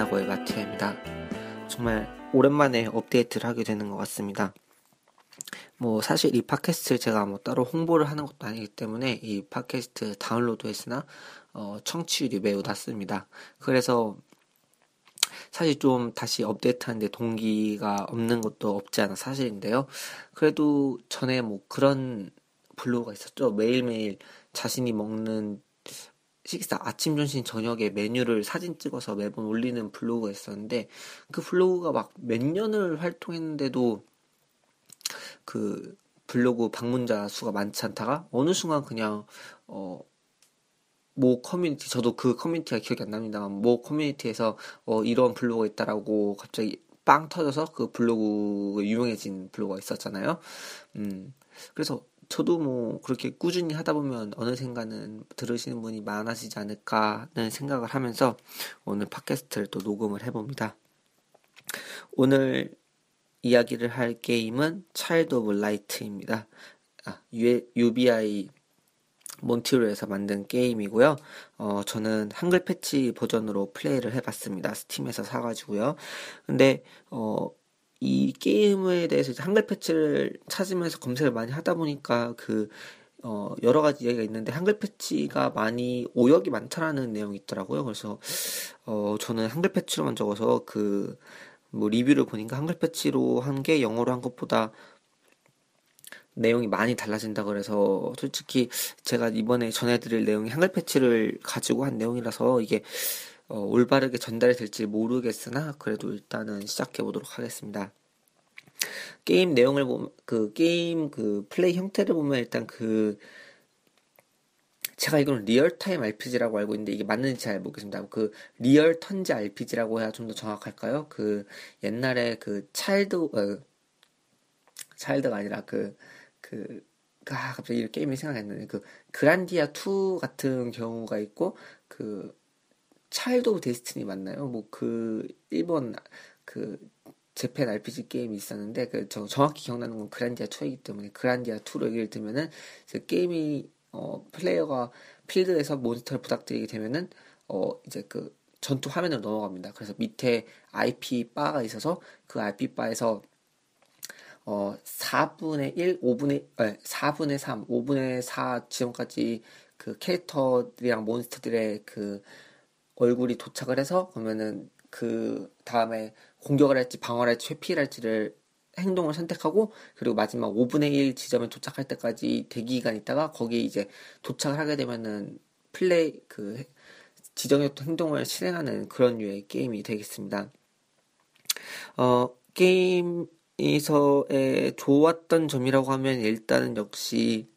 끝나고의 마티아입니다. 정말 오랜만에 업데이트를 하게 되는 것 같습니다. 뭐 사실 이 팟캐스트를 제가 뭐 따로 홍보를 하는 것도 아니기 때문에 이 팟캐스트 다운로드 횟수나 어, 청취율이 매우 낮습니다. 그래서 사실 좀 다시 업데이트하는데 동기가 없는 것도 없지 않아 사실인데요. 그래도 전에 뭐 그런 블로그가 있었죠. 매일매일 자신이 먹는 식사 아침 점심 저녁에 메뉴를 사진 찍어서 매번 올리는 블로그가 있었는데 그 블로그가 막 몇 년을 활동했는데도 그 블로그 방문자 수가 많지 않다가 어느 순간 그냥 어 모 커뮤니티 저도 그 커뮤니티가 기억이 안 납니다만 모 커뮤니티에서 어 이런 블로그가 있다라고 갑자기 빵 터져서 그 블로그 유명해진 블로그가 있었잖아요. 음 그래서 저도 뭐 그렇게 꾸준히 하다 보면 어느샌가는 들으시는 분이 많아지지 않을까는 생각을 하면서 오늘 팟캐스트를 또 녹음을 해봅니다. 오늘 이야기를 할 게임은 차일드 오브 라이트입니다. 아, UBI 몬트리올에서 만든 게임이고요. 어, 저는 한글 패치 버전으로 플레이를 해봤습니다. 스팀에서 사가지고요. 근데 어, 이 게임에 대해서 한글 패치를 찾으면서 검색을 많이 하다 보니까 그 어, 여러 가지 이야기가 있는데 한글 패치가 많이 오역이 많다라는 내용이 있더라고요. 그래서 어, 저는 한글 패치로만 적어서 그 뭐 리뷰를 보니까 한글 패치로 한 게 영어로 한 것보다 내용이 많이 달라진다 그래서 솔직히 제가 이번에 전해드릴 내용이 한글 패치를 가지고 한 내용이라서 이게 어, 올바르게 전달이 될지 모르겠으나 그래도 일단은 시작해 보도록 하겠습니다. 게임 내용을 보면 그 게임 그 플레이 형태를 보면 일단 그 제가 이건 real-time RPG라고 알고 있는데 이게 맞는지 잘 모르겠습니다. 그 real turns RPG라고 해야 좀 더 정확할까요? 그 옛날에 그 차일드 어, 차일드가 아니라 그 그, 아, 갑자기 이 게임이 생각났는데, 그, 그란디아 2 같은 경우가 있고, 그, 차일드 오브 데스티니 맞나요? 뭐, 그, 일본, 그, Japan RPG 게임이 있었는데, 그, 저 정확히 기억나는 건 그란디아 2이기 때문에, 그란디아 2로 얘기를 들면은, 그 게임이, 어, 플레이어가 필드에서 몬스터를 부닥뜨리게 되면은, 어, 이제 그, 전투 화면으로 넘어갑니다. 그래서 밑에 IP bar가 있어서 그 IP bar에서 어, 4분의 1, 5분의, 에, 4분의 3, 5분의 4 지점까지 그 캐릭터들이랑 몬스터들의 그 얼굴이 도착을 해서 그러면은 그 다음에 공격을 할지 방어를 할지 회피를 할지를 행동을 선택하고 그리고 마지막 5분의 1 지점에 도착할 때까지 대기 기간 있다가 거기에 이제 도착을 하게 되면은 플레이 그 지정의 행동을 실행하는 그런 류의 게임이 되겠습니다. 어, 게임 에서의 좋았던 점이라고 하면 일단은 역시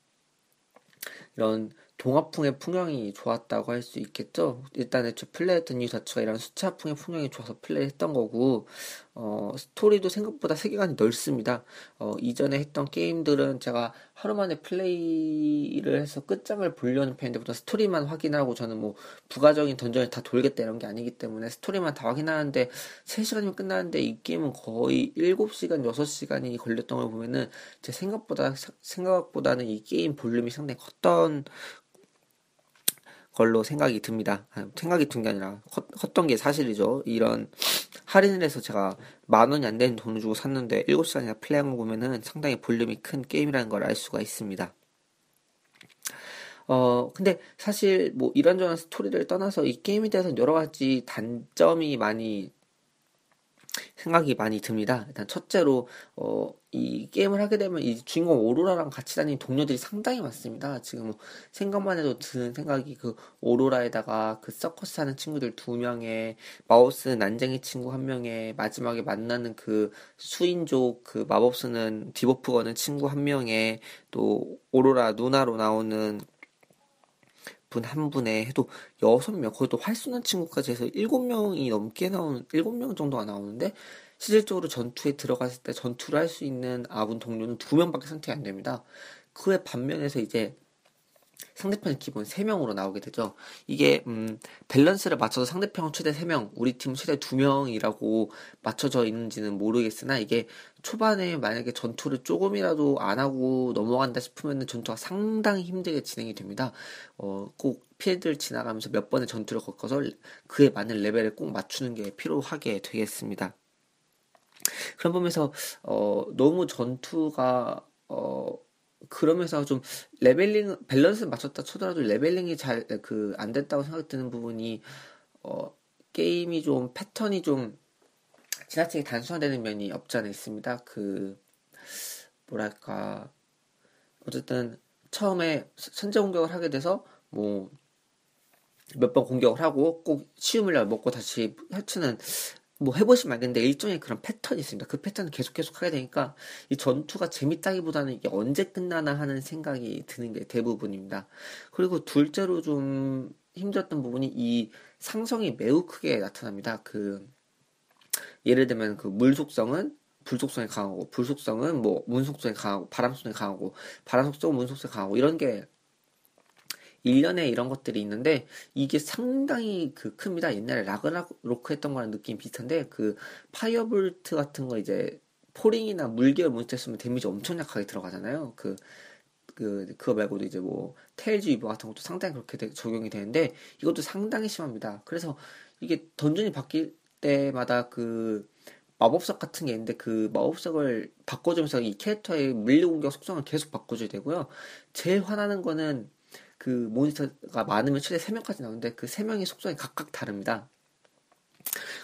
이런 동화풍의 풍경이 좋았다고 할 수 있겠죠. 일단 애초 플레이했던 이유 자체가 이런 수채풍의 풍경이 좋아서 플레이했던 거고 어, 스토리도 생각보다 세계관이 넓습니다. 어, 이전에 했던 게임들은 제가 하루 만에 플레이를 해서 끝장을 보려는 편인데 보통 스토리만 확인하고 저는 뭐 부가적인 던전을 다 돌겠다 이런 게 아니기 때문에 스토리만 다 확인하는데 3시간이면 끝나는데 이 게임은 거의 7시간, 6시간이 걸렸던 걸 보면은 제 생각보다 생각보다는 이 게임 볼륨이 상당히 컸던 걸로 생각이 듭니다. 아, 생각이 든 게 아니라 컸던 게 사실이죠. 이런 할인을 해서 제가 만 원이 안 되는 돈을 주고 샀는데 7시간이나 플레이한 거 보면은 상당히 볼륨이 큰 게임이라는 걸 알 수가 있습니다. 어, 근데 사실 뭐 이런저런 스토리를 떠나서 이 게임에 대해서는 여러 가지 단점이 많이 생각이 많이 듭니다. 일단 첫째로 어, 이 게임을 하게 되면 이 주인공 오로라랑 같이 다니는 동료들이 상당히 많습니다. 지금 뭐 생각만 해도 드는 생각이 그 오로라에다가 그 서커스 하는 친구들 두 명에 마우스 난쟁이 친구 한 명에 마지막에 만나는 그 수인족 그 마법 쓰는 debuff 거는 친구 한 명에 또 오로라 누나로 나오는 분 한 분에 해도 여섯 명 거의 또 활쏘는 친구까지 해서 일곱 명이 넘게 나오는 일곱 명 정도가 나오는데 실질적으로 전투에 들어갔을 때 전투를 할 수 있는 아군 동료는 두 명밖에 선택이 안 됩니다. 그의 반면에서 이제 상대편이 기본 3명으로 나오게 되죠. 이게 음, 밸런스를 맞춰서 상대편 최대 3명, 우리 팀 최대 2명이라고 맞춰져 있는지는 모르겠으나 이게 초반에 만약에 전투를 조금이라도 안 하고 넘어간다 싶으면 전투가 상당히 힘들게 진행이 됩니다. 어, 꼭 필드를 지나가면서 몇 번의 전투를 겪어서 그에 맞는 레벨을 꼭 맞추는 게 필요하게 되겠습니다. 그런 부분에서 어, 너무 전투가 어, 그러면서 좀 leveling 밸런스 맞췄다 쳐더라도 leveling이 잘 그 안 됐다고 생각되는 부분이 어 게임이 좀 패턴이 좀 지나치게 단순화되는 면이 없지 않아 있습니다. 그 뭐랄까 어쨌든 처음에 선제 공격을 하게 돼서 뭐 몇 번 공격을 하고 꼭 치유물약을 먹고 다시 해치는 뭐 해보시면 알겠는데 일종의 그런 패턴이 있습니다. 그 패턴을 계속 계속 하게 되니까 이 전투가 재밌다기보다는 이게 언제 끝나나 하는 생각이 드는 게 대부분입니다. 그리고 둘째로 좀 힘들었던 부분이 이 상성이 매우 크게 나타납니다. 그 예를 들면 그 물 속성은 불 속성이 강하고 불 속성은 뭐 문 속성이 강하고 바람 속성이 강하고 바람 속성은 문 속성이 강하고 이런 게 일련의 이런 것들이 있는데 이게 상당히 그 큽니다. 옛날에 라그나로크 했던 거랑 느낌 비슷한데 그 Fire Bolt 같은 거 이제 포링이나 물계열 몬스터 쓰면 데미지 엄청 약하게 들어가잖아요. 그, 그, 그거 말고도 이제 뭐, 테일즈위버 같은 것도 상당히 그렇게 되, 적용이 되는데, 이것도 상당히 심합니다. 그래서 이게 던전이 바뀔 때마다 그, 마법석 같은 게 있는데 그 마법석을 바꿔주면서 이 캐릭터의 물리 공격 속성을 계속 바꿔줘야 되고요. 제일 화나는 거는 그 모니터가 많으면 최대 3명까지 나오는데 그 3명의 속성이 각각 다릅니다.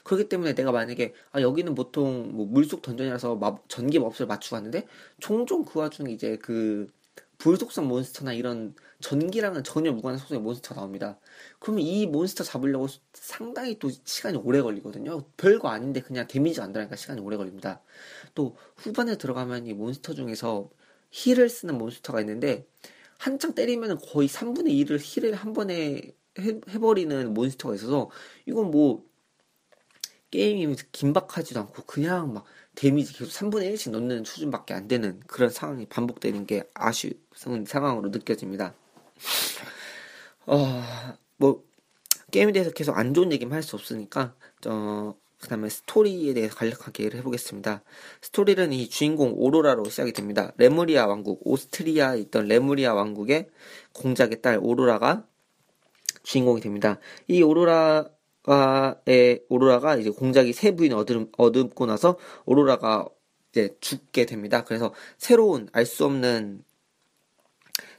그렇기 때문에 내가 만약에 아 여기는 보통 뭐 물속 던전이라서 마, 전기 마법을 맞추고 왔는데 종종 그 와중에 이제 그 불속성 몬스터나 이런 전기랑은 전혀 무관한 속성의 몬스터가 나옵니다. 그러면 이 몬스터 잡으려고 상당히 또 시간이 오래 걸리거든요. 별거 아닌데 그냥 데미지가 안 들어가니까 시간이 오래 걸립니다. 또 후반에 들어가면 이 몬스터 중에서 heal을 쓰는 몬스터가 있는데 한창 때리면 거의 3분의 1을 heal을 한 번에 해, 해버리는 몬스터가 있어서 이건 뭐 게임이 긴박하지도 않고 그냥 막 데미지 계속 3분의 1씩 넣는 수준밖에 안 되는 그런 상황이 반복되는 게 아쉬운 상황으로 느껴집니다. 어, 뭐 게임에 대해서 계속 안 좋은 얘기만 할 수 없으니까 어, 그 다음에 스토리에 대해서 간략하게 얘기를 해보겠습니다. 스토리는 이 주인공 오로라로 시작이 됩니다. 레무리아 왕국, 오스트리아에 있던 레무리아 왕국의 공작의 딸 오로라가 주인공이 됩니다. 이 오로라가의, 오로라가 이제 공작이 세 부인 얻음, 얻고 나서 오로라가 이제 죽게 됩니다. 그래서 새로운 알 수 없는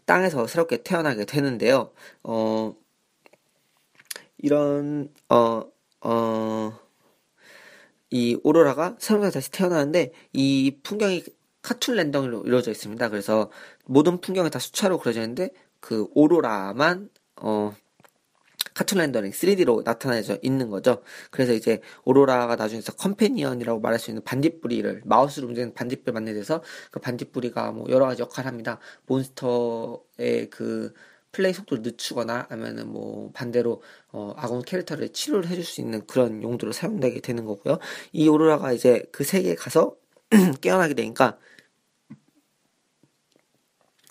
땅에서 새롭게 태어나게 되는데요. 어, 이런, 어, 어, 이 오로라가 새롭게 다시 태어나는데 이 풍경이 카툰 랜덤으로 이루어져 있습니다. 그래서 모든 풍경이 다 수차로 그려져 있는데 그 오로라만 어 카툰 렌더링 3D로 나타나져 있는 거죠. 그래서 이제 오로라가 나중에서 companion이라고 말할 수 있는 반딧불이를 마우스로 움직이는 반딧불 만나게 돼서 그 반딧불이가 뭐 여러 가지 역할을 합니다. 몬스터의 그 플레이 속도를 늦추거나 아니면은 뭐 반대로 어, 아군 캐릭터를 치료를 해줄 수 있는 그런 용도로 사용되게 되는 거고요. 이 오로라가 이제 그 세계에 가서 깨어나게 되니까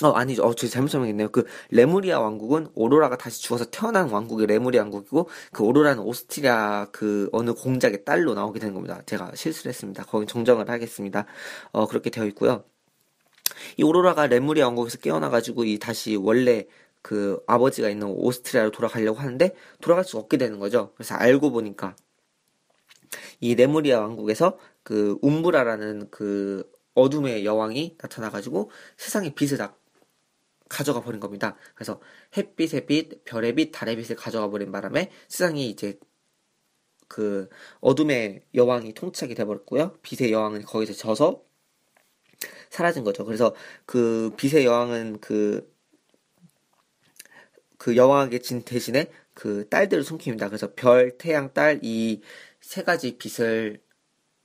어 아니죠. 어, 제가 잘못 설명했네요. 그 레무리아 왕국은 오로라가 다시 죽어서 태어난 왕국이 레무리아 왕국이고 그 오로라는 오스트리아 그 어느 공작의 딸로 나오게 되는 겁니다. 제가 실수를 했습니다. 거기 정정을 하겠습니다. 어 그렇게 되어 있고요. 이 오로라가 레무리아 왕국에서 깨어나가지고 이 다시 원래 그 아버지가 있는 오스트리아로 돌아가려고 하는데 돌아갈 수 없게 되는 거죠. 그래서 알고 보니까 이 레무리아 왕국에서 그 움브라라는 그 어둠의 여왕이 나타나가지고 세상의 빛을 다 가져가 버린 겁니다. 그래서 햇빛의 빛, 별의 빛, 달의 빛을 가져가 버린 바람에 세상이 이제 그 어둠의 여왕이 통치하게 돼버렸고요. 빛의 여왕은 거기서 져서 사라진 거죠. 그래서 그 빛의 여왕은 그 그 여왕에게 진 대신에 그 딸들을 숨깁니다. 그래서 별, 태양, 딸 이 세 가지 빛을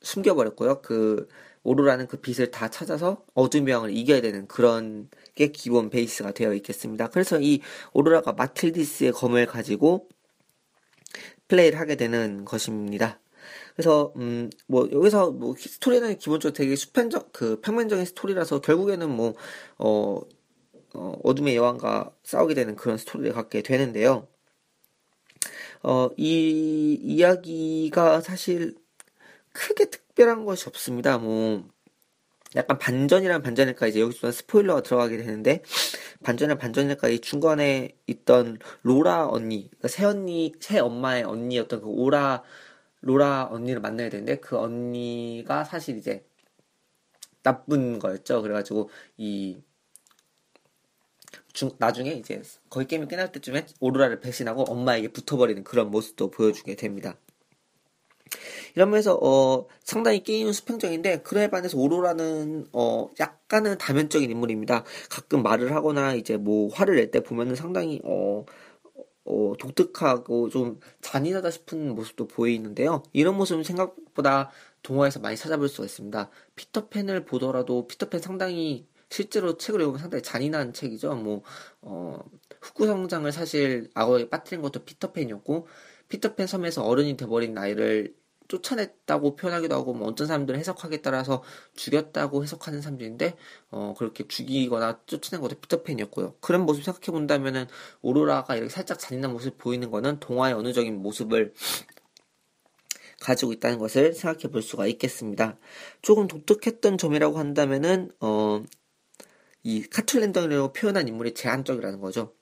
숨겨버렸고요. 그 오로라는 그 빛을 다 찾아서 어둠의 왕을 이겨야 되는 그런 게 기본 베이스가 되어 있겠습니다. 그래서 이 오로라가 마틸디스의 검을 가지고 플레이를 하게 되는 것입니다. 그래서 음 뭐 여기서 뭐 스토리는 기본적으로 되게 수평적 그 평면적인 스토리라서 결국에는 뭐어 어, 어둠의 여왕과 싸우게 되는 그런 스토리를 갖게 되는데요. 어, 이 이야기가 사실 크게 특별한 것이 없습니다. 뭐, 약간 반전이란 반전일까 이제 여기서 스포일러가 들어가게 되는데 반전이란 반전일까 이 중간에 있던 로라 언니 그러니까 새 언니 새 엄마의 언니였던 그 오라 로라 언니를 만나야 되는데 그 언니가 사실 이제 나쁜 거였죠. 그래가지고 이 중, 나중에 이제 거의 게임이 끝날 때쯤에 오로라를 배신하고 엄마에게 붙어버리는 그런 모습도 보여주게 됩니다. 이러면서 어 상당히 게임은 수평적인데 그에 반해서 오로라는 어 약간은 다면적인 인물입니다. 가끔 말을 하거나 이제 뭐 화를 낼 때 보면은 상당히 어 어, 독특하고 좀 잔인하다 싶은 모습도 보이는데요. 이런 모습은 생각보다 동화에서 많이 찾아볼 수가 있습니다. 피터팬을 보더라도 피터팬 상당히 실제로 책을 읽으면 상당히 잔인한 책이죠. 뭐, 어, 흑구 성장을 사실 악어에 빠뜨린 것도 피터팬이었고, 피터팬 섬에서 어른이 돼버린 아이를 쫓아냈다고 표현하기도 하고, 뭐 어떤 사람들은 해석하기에 따라서 죽였다고 해석하는 사람들인데, 어, 그렇게 죽이거나 쫓아낸 것도 피터팬이었고요. 그런 모습 생각해 본다면은, 오로라가 이렇게 살짝 잔인한 모습 보이는 거는 동화의 어느적인 모습을 가지고 있다는 것을 생각해 볼 수가 있겠습니다. 조금 독특했던 점이라고 한다면은, 어, 이 카툴랜더로 표현한 인물이 제한적이라는 거죠.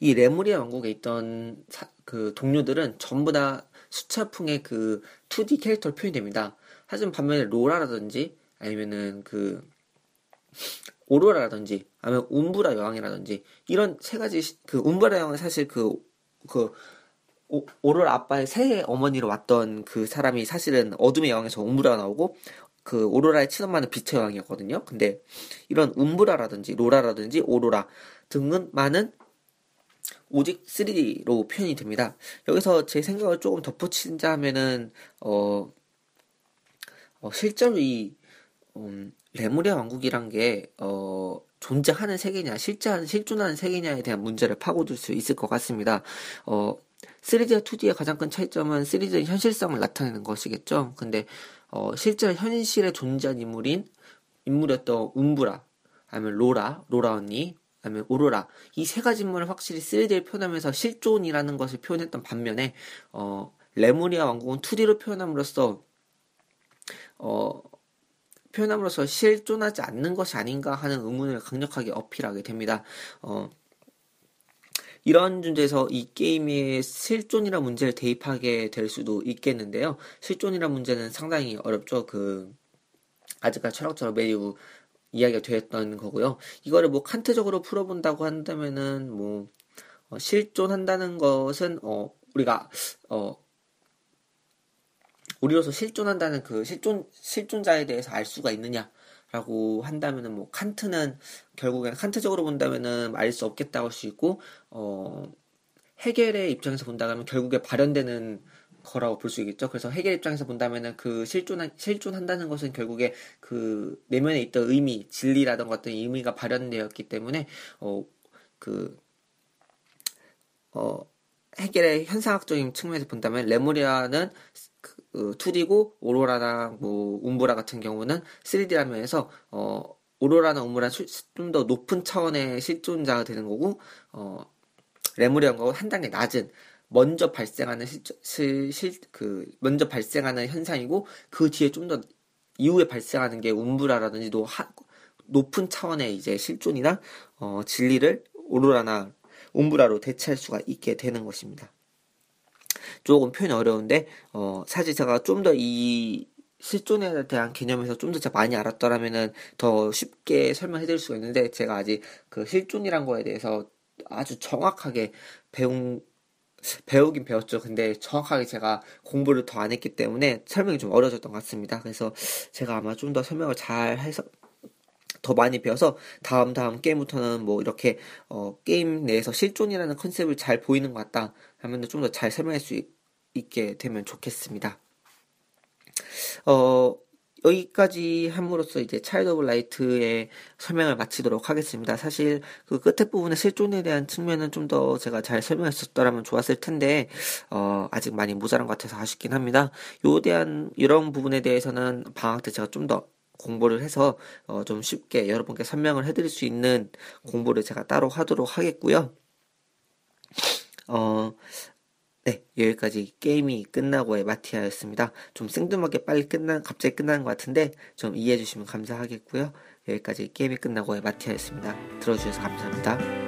이 레무리아 왕국에 있던 사, 그 동료들은 전부 다 수차풍의 그 2D 캐릭터로 표현됩니다. 하지만 반면에 로라라든지 아니면은 그 오로라라든지 아니면 움브라 여왕이라든지 이런 세 가지 그 움브라 여왕은 사실 그그 그 오, 오로라 아빠의 새 어머니로 왔던 그 사람이 사실은 어둠의 여왕에서 움브라가 나오고 그 오로라의 친엄마는 빛의 여왕이었거든요. 근데 이런 움브라라든지 로라라든지 오로라 등은 많은 오직 3D로 표현이 됩니다. 여기서 제 생각을 조금 덧붙이자 하면은 어, 어 실제로 이 음, 레무리아 왕국이란 게 어, 존재하는 세계냐, 실제 실존하는 세계냐에 대한 문제를 파고들 수 있을 것 같습니다. 어, 3D와 2D의 가장 큰 차이점은 3D의 현실성을 나타내는 것이겠죠. 근데 어, 실제 현실에 존재한 인물인 인물이었던 움브라, 아니면 로라, 로라 언니, 아니면 오로라 이 세 가지 인물을 확실히 3D를 표현하면서 실존이라는 것을 표현했던 반면에 어, 레무리아 왕국은 2D로 표현함으로써 어, 표현함으로써 실존하지 않는 것이 아닌가 하는 의문을 강력하게 어필하게 됩니다. 어, 이런 문제에서 이 게임에 실존이라는 문제를 대입하게 될 수도 있겠는데요. 실존이라는 문제는 상당히 어렵죠. 그 아직까지 철학적으로 매우 이야기가 되었던 거고요. 이거를 뭐 칸트적으로 풀어본다고 한다면은 뭐 어, 실존한다는 것은 어 우리가 어 우리로서 실존한다는 그 실존 실존자에 대해서 알 수가 있느냐 라고 한다면은 뭐 칸트는 결국엔 칸트적으로 본다면은 알수 없겠다고 할수 있고 어 해겔의 입장에서 본다면 결국에 발현되는 거라고 볼 수 있겠죠. 그래서 해겔 입장에서 본다면은 그 실존 실존한다는 것은 결국에 그 내면에 있던 의미, 진리라던가 어떤 의미가 발현되었기 때문에 어그 어, 해겔의 현상학적인 측면에서 본다면 레모리아는 그 2D고 오로라나 뭐 움브라 같은 경우는 3D라면 해서 어 오로라나 움브라 좀 더 높은 차원의 실존자가 되는 거고 어 레무리언 거고 한 단계 낮은 먼저 발생하는 실, 실, 그, 먼저 발생하는 현상이고, 그 뒤에 좀 더, 이후에 발생하는 게 움브라라든지, 높은 차원의 이제 실존이나, 어, 진리를 오로라나 움브라로 대체할 수가 있게 되는 것입니다. 조금 표현이 어려운데 어, 사실 제가 좀 더 이 실존에 대한 개념에서 좀 더 많이 알았더라면은 더 쉽게 설명해 드릴 수가 있는데 제가 아직 그 실존이란 거에 대해서 아주 정확하게 배운 배우긴 배웠죠. 근데 정확하게 제가 공부를 더 안 했기 때문에 설명이 좀 어려졌던 것 같습니다. 그래서 제가 아마 좀 더 설명을 잘 해서 더 많이 배워서 다음 다음 게임부터는 뭐 이렇게 어, 게임 내에서 실존이라는 컨셉을 잘 보이는 것 같다 하면 좀 더 잘 설명할 수 있, 게 되면 좋겠습니다. 어, 여기까지 함으로써 이제 Child of Light의 설명을 마치도록 하겠습니다. 사실 그 끝에 부분의 실존에 대한 측면은 좀 더 제가 잘 설명했었더라면 좋았을 텐데 어, 아직 많이 모자란 것 같아서 아쉽긴 합니다. 요 대한 이런 부분에 대해서는 방학 때 제가 좀 더 공부를 해서 어, 좀 쉽게 여러분께 설명을 해드릴 수 있는 공부를 제가 따로 하도록 하겠고요. 어, 네, 여기까지 게임이 끝나고의 마티아였습니다. 좀 생뚱하게 빨리 끝난, 갑자기 끝나는 것 같은데 좀 이해해 주시면 감사하겠고요. 여기까지 게임이 끝나고의 마티아였습니다. 들어주셔서 감사합니다.